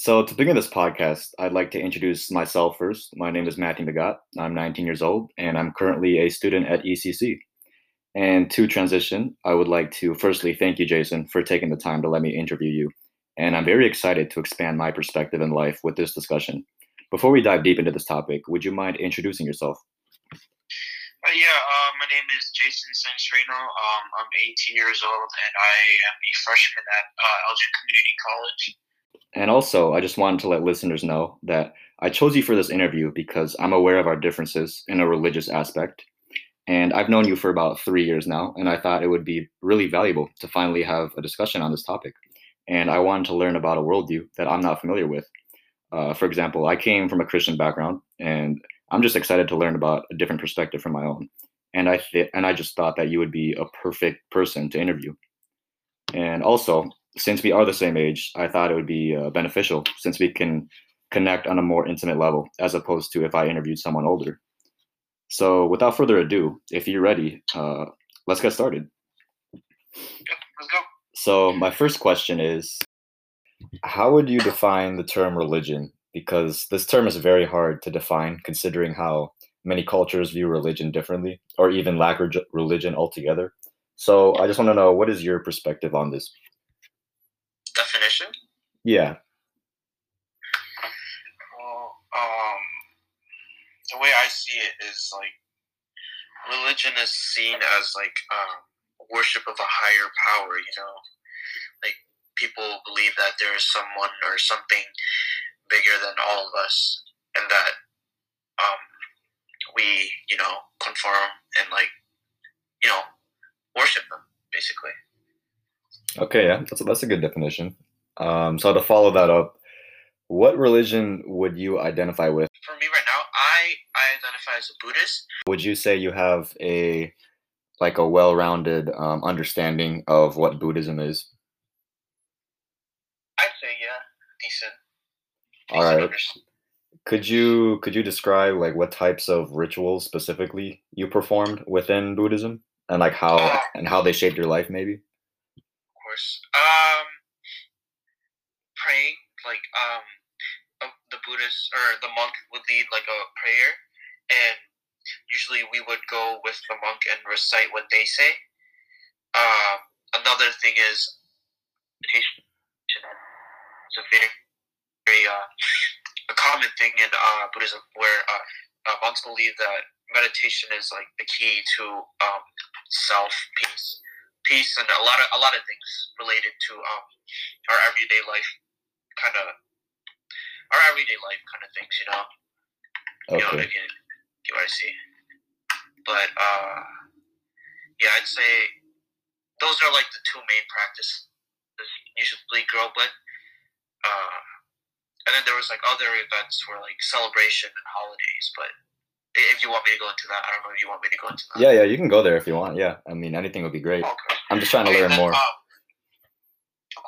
So, to begin this podcast, I'd like to introduce myself first. My name is Matthew Nagat. I'm 19 years old, and I'm currently a student at ECC. And to transition, I would like to firstly thank you, Jason, for taking the time to let me interview you. And I'm very excited to expand my perspective in life with this discussion. Before we dive deep into this topic, would you mind introducing yourself? Uh, yeah, uh, my name is Jason Sanstrino. Um, I'm 18 years old, and I am a freshman at uh, Elgin Community College. And also, I just wanted to let listeners know that I chose you for this interview because I'm aware of our differences in a religious aspect. And I've known you for about three years now, and I thought it would be really valuable to finally have a discussion on this topic. And I wanted to learn about a worldview that I'm not familiar with. Uh, for example, I came from a Christian background, and I'm just excited to learn about a different perspective from my own. And I th- and I just thought that you would be a perfect person to interview. And also, since we are the same age, I thought it would be uh, beneficial since we can connect on a more intimate level as opposed to if I interviewed someone older. So, without further ado, if you're ready, uh, let's get started. let's go. So, my first question is How would you define the term religion? Because this term is very hard to define considering how many cultures view religion differently or even lack religion altogether. So, I just want to know what is your perspective on this? Yeah. Well, um, the way I see it is like religion is seen as like um, worship of a higher power. You know, like people believe that there is someone or something bigger than all of us, and that um, we, you know, conform and like, you know, worship them basically. Okay, yeah, that's a, that's a good definition. Um, so to follow that up, what religion would you identify with? For me right now, I I identify as a Buddhist. Would you say you have a like a well-rounded um, understanding of what Buddhism is? I'd say yeah, decent. All right. Could you could you describe like what types of rituals specifically you performed within Buddhism and like how uh, and how they shaped your life maybe? Of course. Um praying like um the Buddhist or the monk would lead like a prayer and usually we would go with the monk and recite what they say. Uh, another thing is meditation. It's a very, very uh, a common thing in uh, Buddhism where uh, uh, monks believe that meditation is like the key to um, self peace, peace, and a lot of a lot of things related to um, our everyday life, kind of our everyday life kind of things, you know. Okay. You know, if you get what I see. But uh, yeah, I'd say those are like the two main practices you should grow up with. Uh, and then there was like other events where like celebration and holidays, but if you want me to go into that, I don't know if you want me to go into that. Yeah, yeah, you can go there if you want. Yeah, I mean anything would be great. Okay. I'm just trying to learn then, more. Um,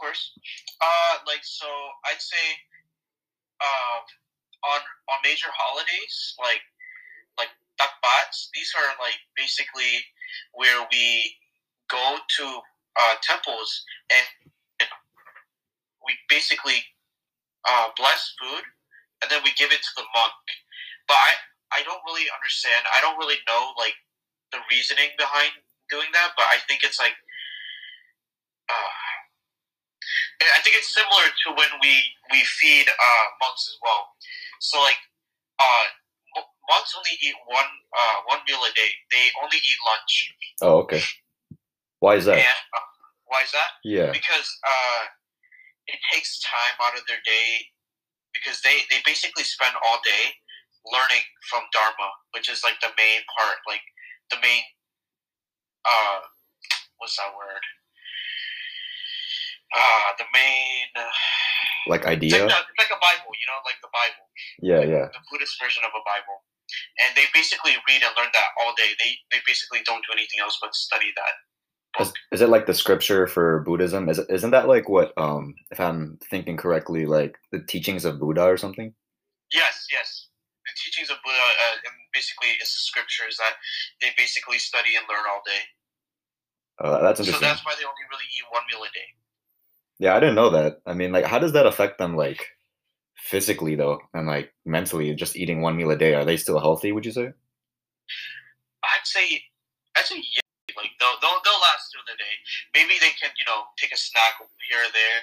course. Uh, like so, I'd say, um, on on major holidays like like takbats, these are like basically where we go to uh, temples and, and we basically uh, bless food, and then we give it to the monk. But I, I don't really understand. I don't really know like the reasoning behind doing that. But I think it's like, uh, I think it's similar to when we we feed uh, monks as well. So like, uh, monks only eat one uh, one meal a day. They only eat lunch. Oh, okay. Why is that? And, uh, why is that? Yeah. Because uh, it takes time out of their day because they, they basically spend all day learning from Dharma, which is like the main part, like the main uh what's that word? Uh the main like idea. It's like, it's like a Bible, you know, like the Bible. Yeah, yeah. The Buddhist version of a Bible. And they basically read and learn that all day. They they basically don't do anything else but study that. Is, is, it like the scripture for Buddhism? Is it, isn't that like what um if I'm thinking correctly, like the teachings of Buddha or something? Yes, yes. The teachings of Buddha, uh, basically, it's the scriptures that they basically study and learn all day. Uh, that's interesting. So that's why they only really eat one meal a day. Yeah, I didn't know that. I mean, like, how does that affect them, like, physically though, and like mentally, just eating one meal a day, are they still healthy? Would you say? I'd say, I'd say yeah. Like they'll, they'll they'll last through the day. Maybe they can you know take a snack here or there.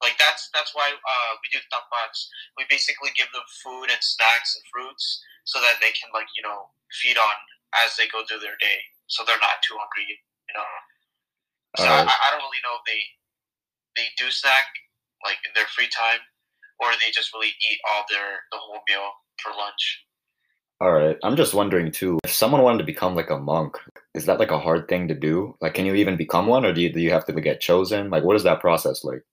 Like that's that's why uh, we do takbats. We basically give them food and snacks and fruits so that they can like you know feed on as they go through their day, so they're not too hungry. You know. So I, I don't really know if they they do snack like in their free time, or they just really eat all their the whole meal for lunch. All right. I'm just wondering too, if someone wanted to become like a monk, is that like a hard thing to do? Like, can you even become one, or do you, do you have to get chosen? Like, what is that process like?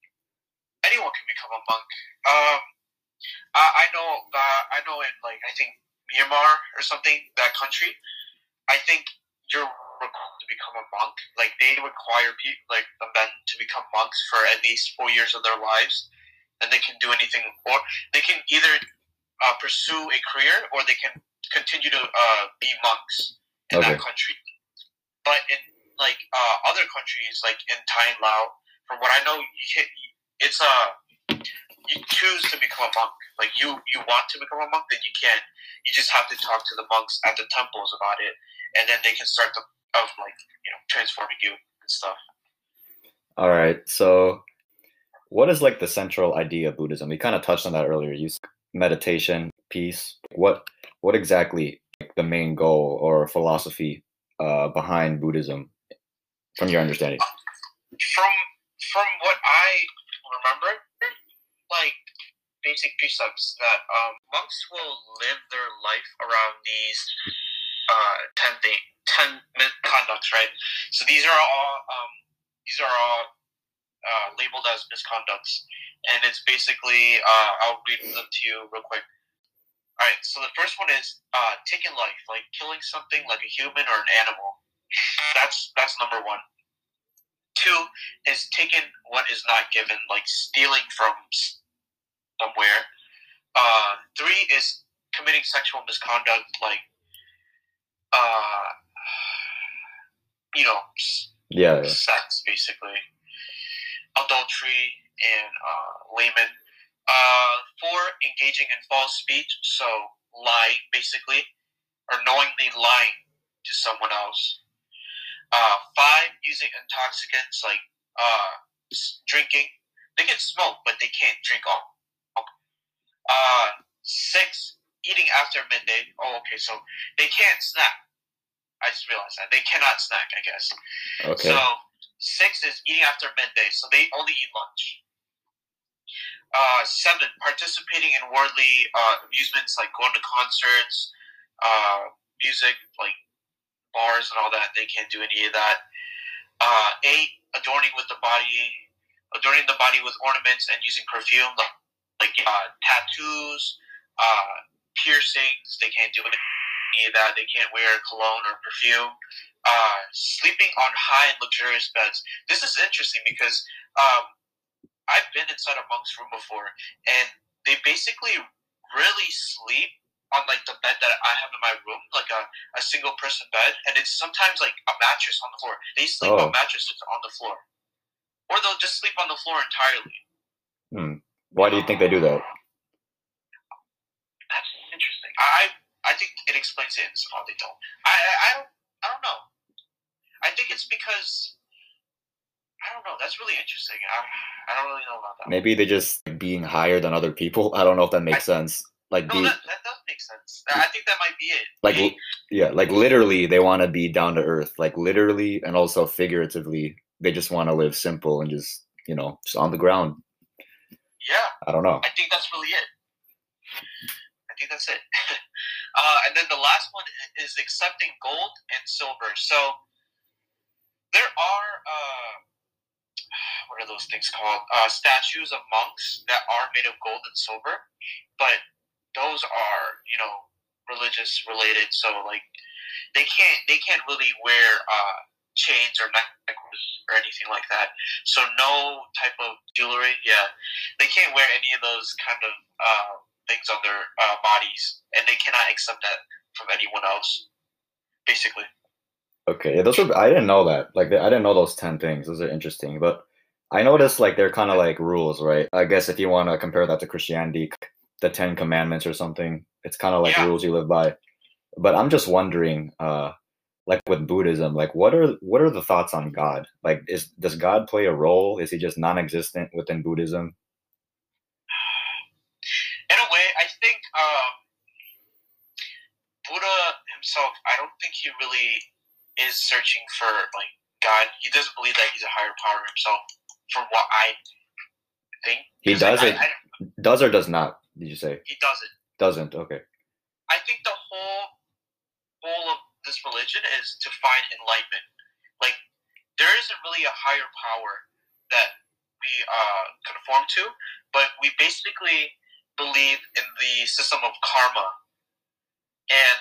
Anyone can become a monk. Um, I, I know. Uh, I know in like I think Myanmar or something that country. I think you're to become a monk. Like they require people like the men to become monks for at least four years of their lives, and they can do anything, or they can either uh, pursue a career or they can continue to uh, be monks in okay. that country. But in like uh, other countries, like in Thai and Laos, from what I know, you hit, it's a uh, you choose to become a monk. Like you, you want to become a monk, then you can. You just have to talk to the monks at the temples about it, and then they can start the of like you know transforming you and stuff. All right, so what is like the central idea of Buddhism? We kind of touched on that earlier. You meditation, peace. What what exactly like, the main goal or philosophy uh, behind Buddhism, from your understanding? From from what I remember, like basic precepts that um, monks will live their life around these uh, ten thing, ten conducts, right? So these are all um, these are all uh, labeled as misconducts, and it's basically uh, I'll read them to you real quick. All right, so the first one is uh, taking life, like killing something like a human or an animal. That's that's number one. Two is taking what is not given, like stealing from somewhere. Uh, three is committing sexual misconduct, like uh, you know, yeah, yeah. sex basically, adultery and uh, layman. Uh, four, engaging in false speech, so lying basically, or knowingly lying to someone else. Uh, five, using intoxicants like uh, drinking. They can smoke, but they can't drink all. Uh, six, eating after midday. Oh, okay, so they can't snack. I just realized that they cannot snack. I guess. Okay. So six is eating after midday, so they only eat lunch. Uh, seven, participating in worldly uh, amusements like going to concerts, uh, music, like bars and all that. They can't do any of that. Uh, eight, adorning with the body, adorning the body with ornaments and using perfume, like, like uh, tattoos, uh, piercings. They can't do it of that. They can't wear cologne or perfume. Uh, sleeping on high and luxurious beds. This is interesting because um, I've been inside a monk's room before, and they basically really sleep on like the bed that I have in my room, like a, a single person bed, and it's sometimes like a mattress on the floor. They sleep oh. on mattresses on the floor, or they'll just sleep on the floor entirely. Hmm. Why do you think they do that? That's interesting. I I think it explains it, and somehow they don't. I, I, I don't I don't know. I think it's because I don't know. That's really interesting. I, I don't really know about that. Maybe they're just being higher than other people. I don't know if that makes I, sense. Like no, that, that does make sense. I think that might be it. Like yeah, like literally they want to be down to earth. Like literally and also figuratively, they just want to live simple and just you know just on the ground. Yeah. I don't know. I think that's really it. I think that's it. Uh, and then the last one is accepting gold and silver. So there are uh, what are those things called? Uh, statues of monks that are made of gold and silver, but those are you know religious related. So like they can't they can't really wear uh, chains or necklaces or anything like that. So no type of jewelry. Yeah, they can't wear any of those kind of uh, things on their uh, bodies, and they cannot accept that from anyone else. Basically. Okay, those are I didn't know that. Like I didn't know those ten things. Those are interesting, but I noticed like they're kind of like rules, right? I guess if you want to compare that to Christianity, the Ten Commandments or something. It's kind of like Yeah. rules you live by. But I'm just wondering, uh, like with Buddhism, like what are what are the thoughts on God? Like, is does God play a role? Is he just non-existent within Buddhism? in a way, I think um, Buddha himself, I don't think he really is searching for like God. He doesn't believe that he's a higher power himself. From what I think, He Because, like, does it. I, I, Does or does not? Did you say he doesn't. doesn't? Okay. I think the whole goal of this religion is to find enlightenment. Like there isn't really a higher power that we uh, conform to, but we basically believe in the system of karma. And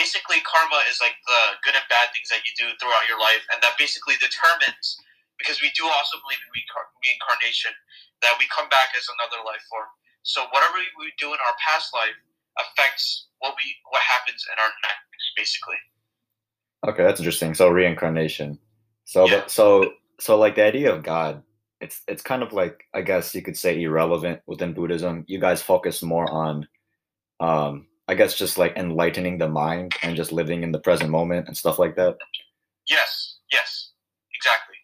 basically, karma is like the good and bad things that you do throughout your life, and that basically determines. Because we do also believe in reincarnation, that we come back as another life form. So whatever we do in our past life affects what we what happens in our next, basically. Okay, that's interesting. So reincarnation. So Yeah. but so so like the idea of God, it's it's kind of like I guess you could say irrelevant within Buddhism. You guys focus more on um I guess just like enlightening the mind and just living in the present moment and stuff like that. Yes, yes, exactly.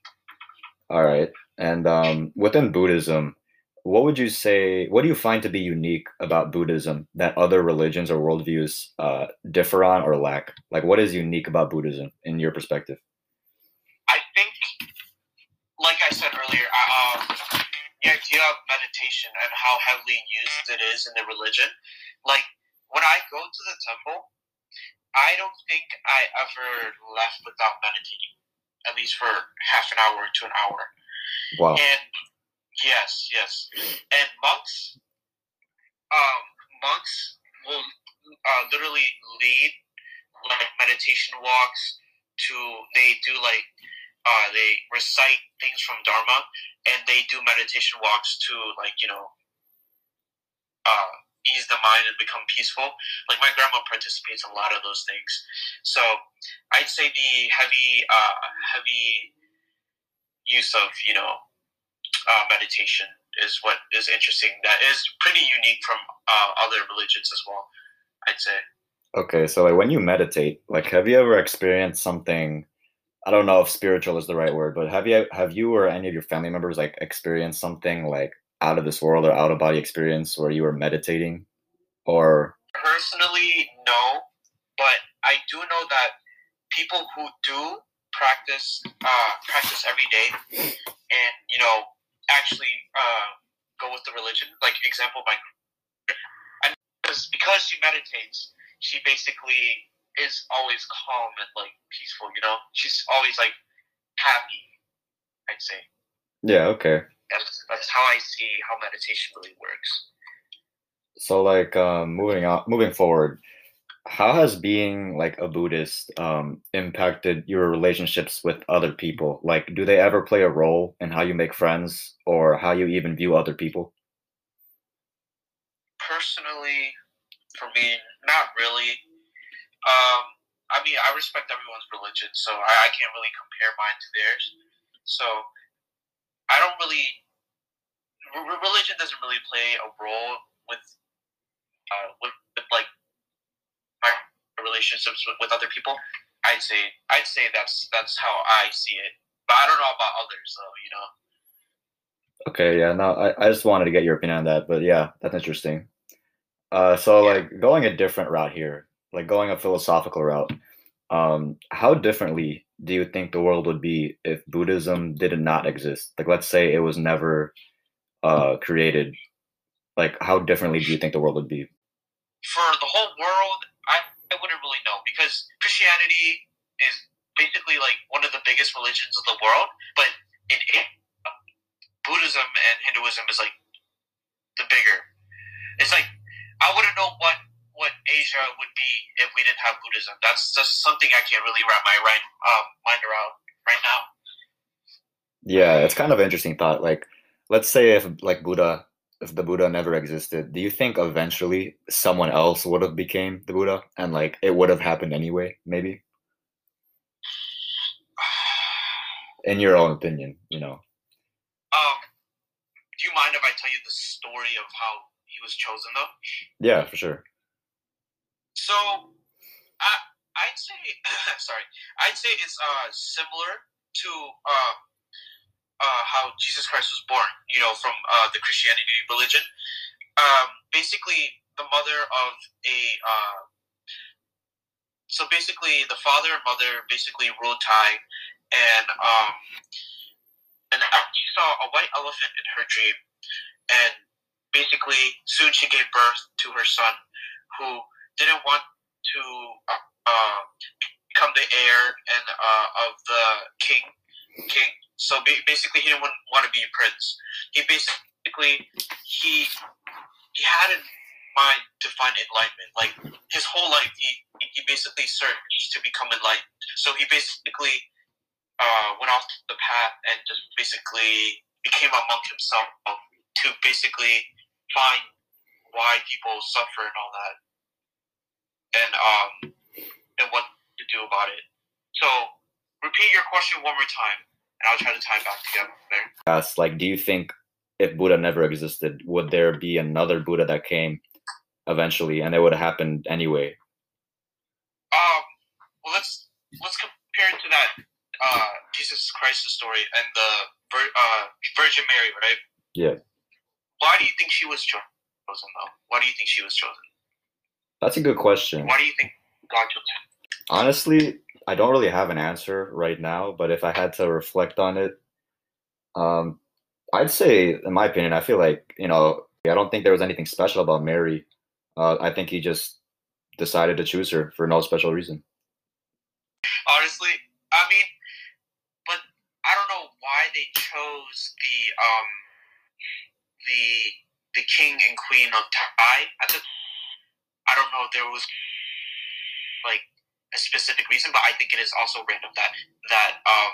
All right. And um within Buddhism, what would you say what do you find to be unique about Buddhism that other religions or worldviews uh differ on or lack? Like what is unique about Buddhism in your perspective? I think, like I said earlier, uh, um, the idea of meditation and how heavily used it is in the religion. Like when I go to the temple, I don't think I ever left without meditating, at least for half an hour to an hour. Wow. And yes, yes, and monks, um, monks will uh, literally lead like meditation walks. To they do like uh, they recite things from Dharma, and they do meditation walks to like you know uh, ease the mind and become peaceful. Like my grandma participates a lot of those things, so I'd say the heavy uh, heavy use of you know uh, meditation is what is interesting. That is pretty unique from uh, other religions as well. I'd say. Okay, so like when you meditate, like have you ever experienced something I don't know if spiritual is the right word, but have you have you or any of your family members like experienced something like out of this world or out of body experience where you were meditating or Personally, no, but I do know that people who do practice uh, practice every day, and you know, actually uh, go with the religion. Like example, my and because because she meditates, she basically is always calm and like peaceful. You know, she's always like happy. I'd say yeah, okay. That's that's how I see how meditation really works. So like um moving on moving forward, how has being like a Buddhist um impacted your relationships with other people? Like do they ever play a role in how you make friends or how you even view other people? personally, for me, not really. Um, I mean, I respect everyone's religion, so I, I can't really compare mine to theirs. So I don't really. re- re- Religion doesn't really play a role with, uh, with, with like my relationships with, with other people. I'd say I'd say that's that's how I see it, but I don't know about others though. You know. Okay, yeah, no, I, I just wanted to get your opinion on that, but yeah, that's interesting. Uh, so Yeah. like going a different route here, like going a philosophical route, um, how differently do you think the world would be if Buddhism did not exist? Like, let's say it was never uh, created. Like, how differently do you think the world would be? for the whole world, I, I wouldn't really know because Christianity is basically like one of the biggest religions of the world, but in it, Buddhism and Hinduism is like the bigger. It's like I wouldn't know what what Asia would be if we didn't have Buddhism. That's just something I can't really wrap my right, um, mind around right now. Yeah, it's kind of an interesting thought. Like, let's say if like Buddha, if the Buddha never existed, do you think eventually someone else would have became the Buddha and like it would have happened anyway? Maybe, in your own opinion, you know. Um, do you mind if I tell you the story story of how he was chosen, though? Yeah, for sure. So, I I'd say sorry, I'd say it's uh similar to uh uh how Jesus Christ was born. You know, from uh the Christianity religion. Um, basically, the mother of a uh. So basically, the father and mother basically ruled time, and um, and she saw a white elephant in her dream, and basically soon she gave birth to her son, who didn't want to uh, become the heir and uh, of the king. King. So basically, he didn't want to be a prince. He basically he he had in mind to find enlightenment. Like his whole life, he he basically searched to become enlightened. So he basically uh, went off the path and just basically became a monk himself to basically find why people suffer and all that, and um, and what to do about it. So, repeat your question one more time, and I'll try to tie it back together. Ask, like, do you think if Buddha never existed, would there be another Buddha that came eventually, and it would have happened anyway? Um. Well, let's let's compare it to that uh, Jesus Christ's story and the Vir- uh, Virgin Mary, right? Yeah. Why do you think she was chosen, though? Why do you think she was chosen? That's a good question. Why do you think God? Honestly, I don't really have an answer right now, but if I had to reflect on it, um, I'd say, in my opinion, I feel like you know, I don't think there was anything special about Mary. Uh, I think he just decided to choose her for no special reason. Honestly, I mean, but I don't know why they chose the um the the king and queen of Thai at the. I don't know if there was like a specific reason, but I think it is also random that that um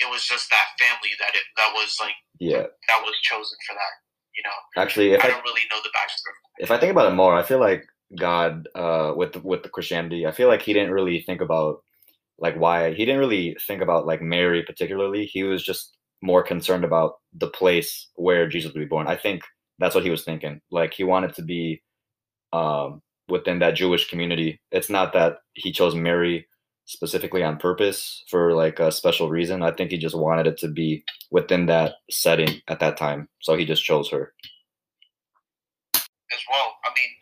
it was just that family that it that was like Yeah. that was chosen for that. You know, Actually, if I I, don't really know the backstory. if I think about it more, I feel like God, uh, with with the Christianity, I feel like he didn't really think about like why he didn't really think about like Mary particularly. He was just more concerned about the place where Jesus would be born. I think that's what he was thinking. Like he wanted to be um, within that Jewish community. It's not that he chose Mary specifically on purpose for like a special reason. I think he just wanted it to be within that setting at that time. So he just chose her. as well. I mean,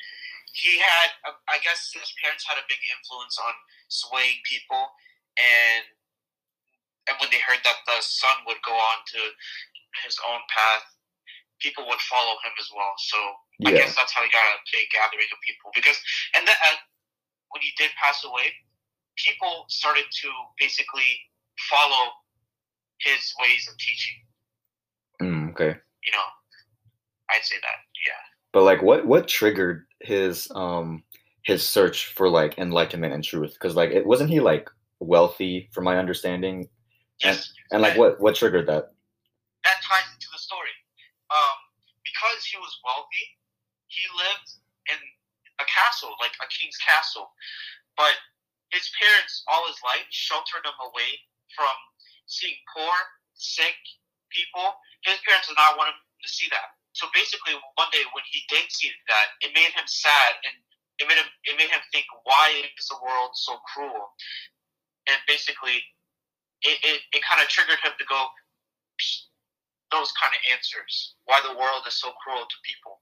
he had, uh, I guess his parents had a big influence on swaying people, and and when they heard that the son would go on to his own path, people would follow him as well. So I guess that's how he got a big gathering of people. Because and then uh, when he did pass away, people started to basically follow his ways of teaching. Mm, okay. You know, I'd say that. Yeah. But like what what triggered his um his search for like enlightenment and truth? Because like it wasn't he like wealthy from my understanding? Yes. And like what what triggered that? that ties into the story. Because he was wealthy, he lived in a castle, like a king's castle. But his parents, all his life, sheltered him away from seeing poor, sick people. His parents did not want him to see that. So basically, one day when he did see that, it made him sad and it made him it made him think, why is the world so cruel? And basically, it, it, it kind of triggered him to go those kind of answers. Why the world is so cruel to people.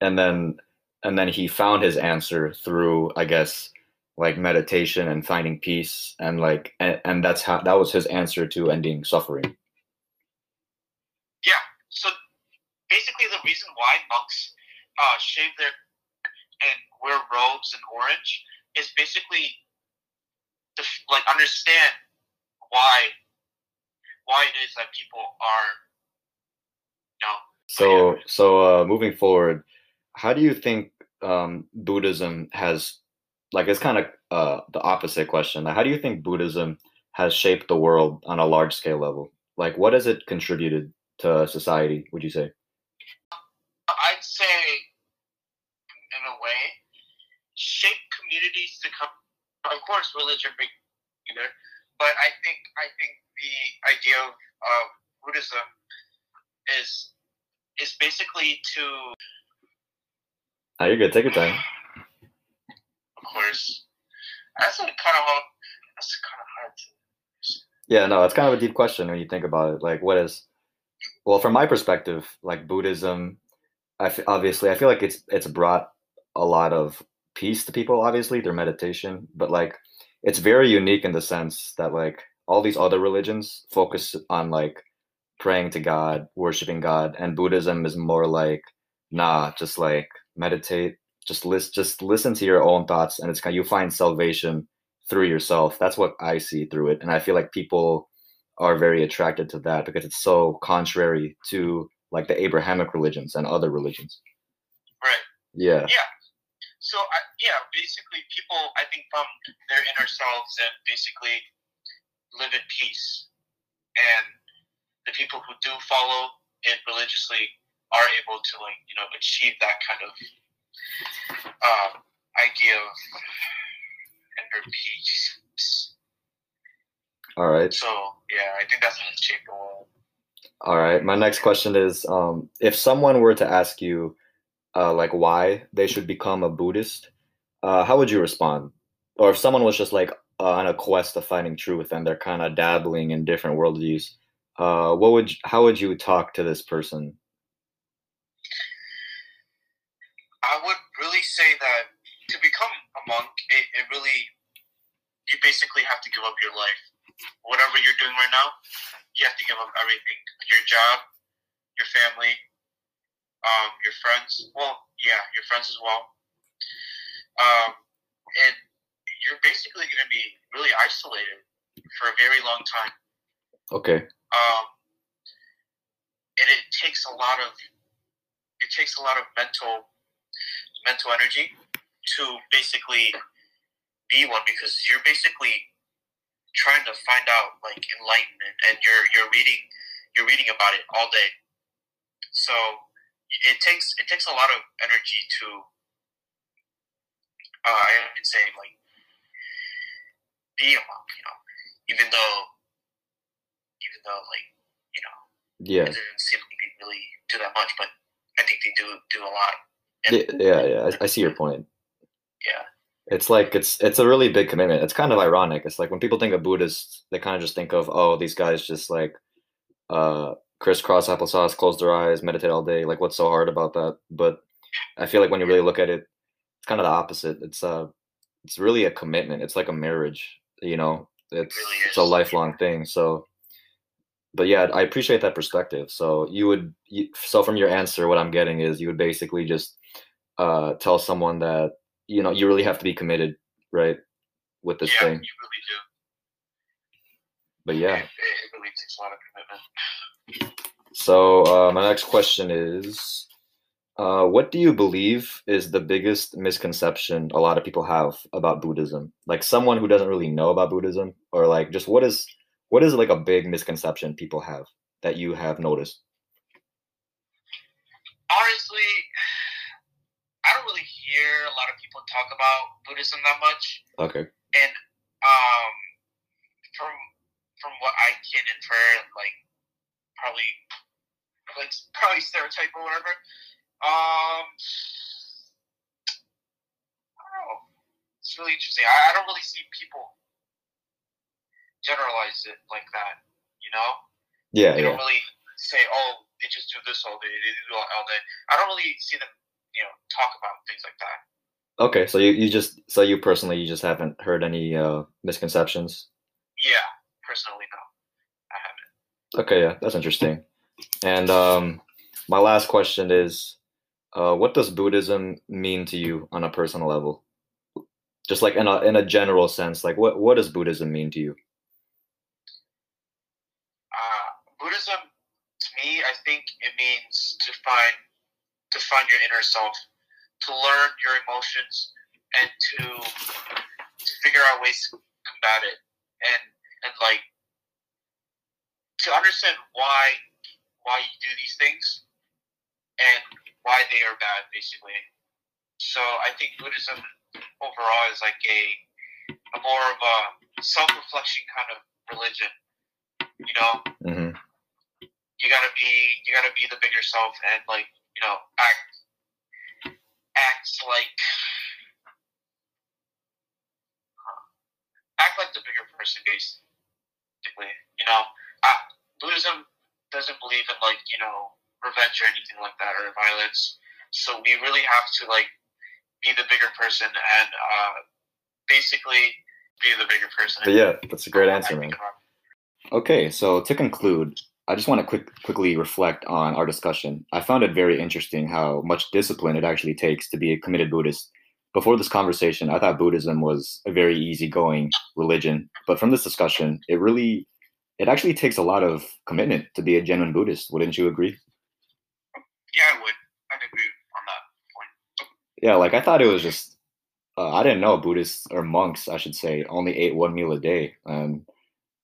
And then and then he found his answer through I guess like meditation and finding peace and like and, and that's how that was his answer to ending suffering. Yeah. So basically, the reason why monks uh, shave their and wear robes and orange is basically to like understand why why it is that people are you know So so uh moving forward, how do you think um Buddhism has like it's kind of uh the opposite question. Like, how do you think Buddhism has shaped the world on a large scale level? Like what has it contributed to society, would you say? I'd say, in a way, shape communities to come. Of course, religion either, but I think I think the idea of, of Buddhism is is basically to. Oh, you're good. Take your time. Of course, that's kind of hard. That's kind of hard to. Yeah, no, it's kind of a deep question when you think about it. Like, what is, well, from my perspective, like Buddhism, I f- obviously I feel like it's it's brought a lot of peace to people. Obviously, their meditation, but like it's very unique in the sense that like all these other religions focus on like praying to God, worshiping God, and Buddhism is more like nah, just like meditate, just list, just listen to your own thoughts, and it's kind of you find salvation through yourself. That's what I see through it, and I feel like people are very attracted to that because it's so contrary to like the Abrahamic religions and other religions. Right. Yeah. Yeah. So I, yeah, basically, people I think from their inner selves and basically live in peace, and the people who do follow it religiously are able to like you know achieve that kind of um, idea of inner peace. All right. So yeah, I think that's going to shape the world. All right. My next question is um, if someone were to ask you uh, like why they should become a Buddhist, uh, how would you respond? Or if someone was just like uh, on a quest of finding truth and they're kind of dabbling in different worldviews, uh, what would you- how would you talk to this person? I would really say that to become a monk, it, it really, you basically have to give up your life. Whatever you're doing right now, you have to give up everything your job, your family, um, your friends. Well, yeah, your friends as well. Um, and you're basically going to be really isolated for a very long time. Okay. Um, and it takes a lot of it takes a lot of mental mental energy to basically be one because you're basically trying to find out like enlightenment and you're you're reading you're reading about it all day so it takes it takes a lot of energy to uh, I would say like be a monk you know even though even though like you know Yeah. it doesn't seem like they really do that much but I think they do do a lot Yeah. Yeah. yeah. I, I see your point. yeah It's like it's it's a really big commitment. It's kind of ironic. It's like when people think of Buddhists, they kind of just think of oh these guys just like uh crisscross applesauce, close their eyes, meditate all day. Like what's so hard about that? But I feel like when you really look at it, it's kind of the opposite. It's uh it's really a commitment. It's like a marriage. You know, it's really it's a lifelong thing. So, but yeah, I appreciate that perspective. So you would you, so from your answer, what I'm getting is you would basically just uh tell someone that you know you really have to be committed right with this yeah thing you really do but yeah it, it really takes a lot of commitment so uh, my next question is uh, what do you believe is the biggest misconception a lot of people have about buddhism? Like someone who doesn't really know about buddhism? Or like just what is what is like a big misconception people have that you have noticed? Honestly I don't really hear a lot of people talk about Buddhism that much. Okay. And um from from what I can infer like probably like probably stereotype or whatever um I don't know it's really interesting I, I don't really see people generalize it like that you know yeah they yeah don't really say, "Oh, they just do this all day. They do all, all day." I don't really see them, you know, talk about things like that. okay so you, you just so you personally you just haven't heard any uh misconceptions Yeah, personally, no, I haven't. Okay, yeah, that's interesting. And um, my last question is, uh, what does Buddhism mean to you on a personal level? Just like in a in a general sense, like what what does Buddhism mean to you? Uh, Buddhism, to me, I think it means to find to find your inner self, to learn your emotions, and to to figure out ways to combat it, and and like to understand why why you do these things and why they are bad, basically. So I think Buddhism overall is like a, a more of a self reflection kind of religion. You know, hmm you gotta be you gotta be the bigger self and like you know act act like act like the bigger person basically you know uh, buddhism doesn't believe in like you know revenge or anything like that or violence so we really have to like be the bigger person and uh, basically be the bigger person but yeah that's a great answer man okay so to conclude I just want to quick, quickly reflect on our discussion. I found it very interesting how much discipline it actually takes to be a committed Buddhist. Before this conversation, I thought Buddhism was a very easygoing religion, but from this discussion, it really, it actually takes a lot of commitment to be a genuine Buddhist. Wouldn't you agree? Yeah, I would. I'd agree on that point. Yeah, like I thought it was just, uh, I didn't know Buddhists or monks, I should say, only ate one meal a day, and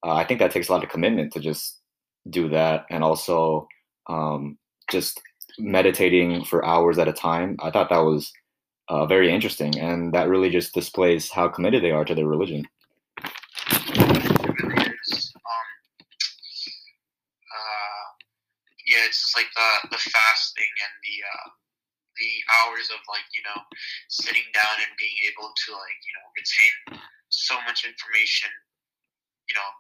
uh, I think that takes a lot of commitment to just do that and also um, just meditating for hours at a time. I thought that was uh, very interesting, and that really just displays how committed they are to their religion. It really is. Um, uh, yeah, it's just like the the fasting and the uh, the hours of like you know sitting down and being able to like you know retain so much information. You know,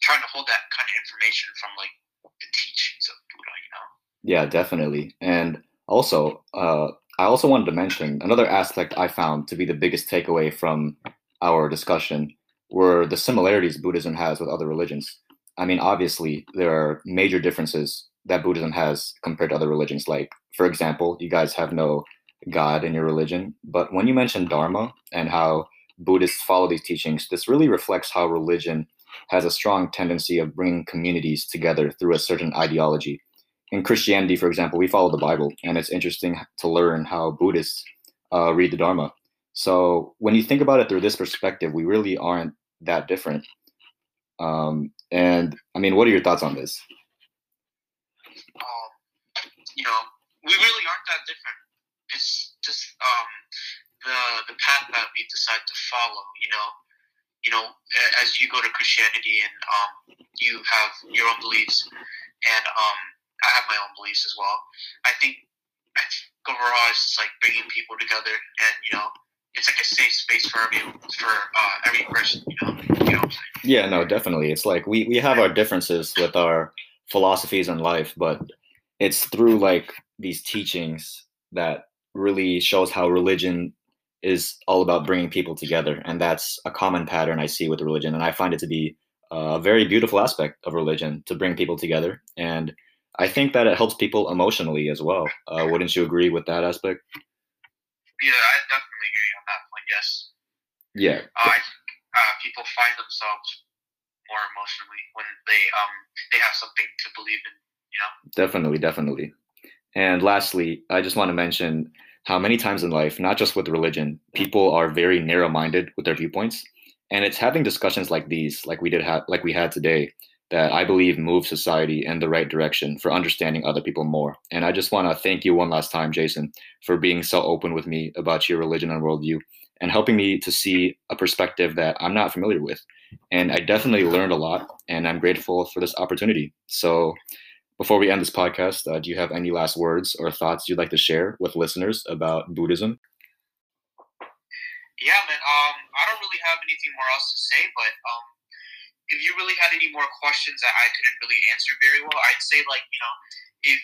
trying to hold that kind of information from like the teachings of Buddha, you know. Yeah, definitely. And also, uh, I also wanted to mention another aspect I found to be the biggest takeaway from our discussion were the similarities Buddhism has with other religions. I mean, obviously, there are major differences that Buddhism has compared to other religions. Like, for example, you guys have no God in your religion. But when you mention Dharma and how Buddhists follow these teachings, this really reflects how religion has a strong tendency of bringing communities together through a certain ideology. In Christianity, for example, we follow the Bible, and it's interesting to learn how Buddhists uh, read the Dharma. So when you think about it through this perspective, we really aren't that different. Um, and I mean, what are your thoughts on this? Um, you know, we really aren't that different. It's just um, the the path that we decide to follow. You know, you know, as you go to Christianity and um, you have your own beliefs, and um, I have my own beliefs as well. I think, I think overall it's like bringing people together, and you know, it's like a safe space for every for uh, every person. You know, you know Yeah, no, definitely. It's like we we have our differences with our philosophies in life, but it's through like these teachings that really shows how religion is all about bringing people together, and that's a common pattern I see with religion, and I find it to be a very beautiful aspect of religion to bring people together, and I think that it helps people emotionally as well. Uh, wouldn't you agree with that aspect? Yeah, I definitely agree on that point. Yes. Yeah. Uh, uh, people find themselves more emotionally when they um they have something to believe in. You know. Definitely, definitely. And lastly, I just want to mention how many times in life, not just with religion, people are very narrow-minded with their viewpoints, and it's having discussions like these, like we did have, like we had today, that I believe move society in the right direction for understanding other people more. And I just want to thank you one last time, Jason, for being so open with me about your religion and worldview and helping me to see a perspective that I'm not familiar with. And I definitely learned a lot, and I'm grateful for this opportunity. So before we end this podcast, uh, do you have any last words or thoughts you'd like to share with listeners about Buddhism? Yeah, man. Um, I don't really have anything more else to say, but um, if you really had any more questions that I couldn't really answer very well, I'd say like you know, if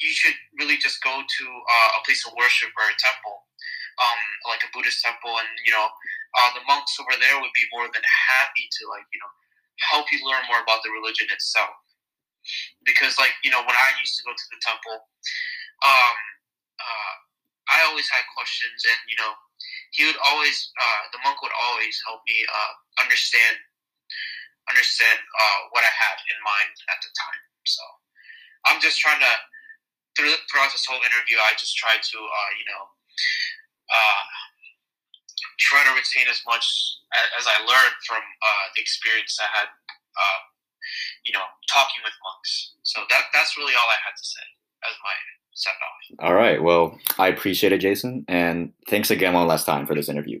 you should really just go to uh, a place of worship or a temple, um, like a Buddhist temple, and you know, uh, the monks over there would be more than happy to like you know help you learn more about the religion itself because like you know when I used to go to the temple, um, uh, I always had questions, and you know he would always uh, the monk would always help me uh, understand understand uh, what I had in mind at the time. So I'm just trying to through, throughout this whole interview, I just tried to uh, you know uh, try to retain as much as I learned from uh, the experience I had uh, you know, talking with monks. So that that's really all I had to say as my set off. All right. Well, I appreciate it, Jason, and thanks again one last time for this interview.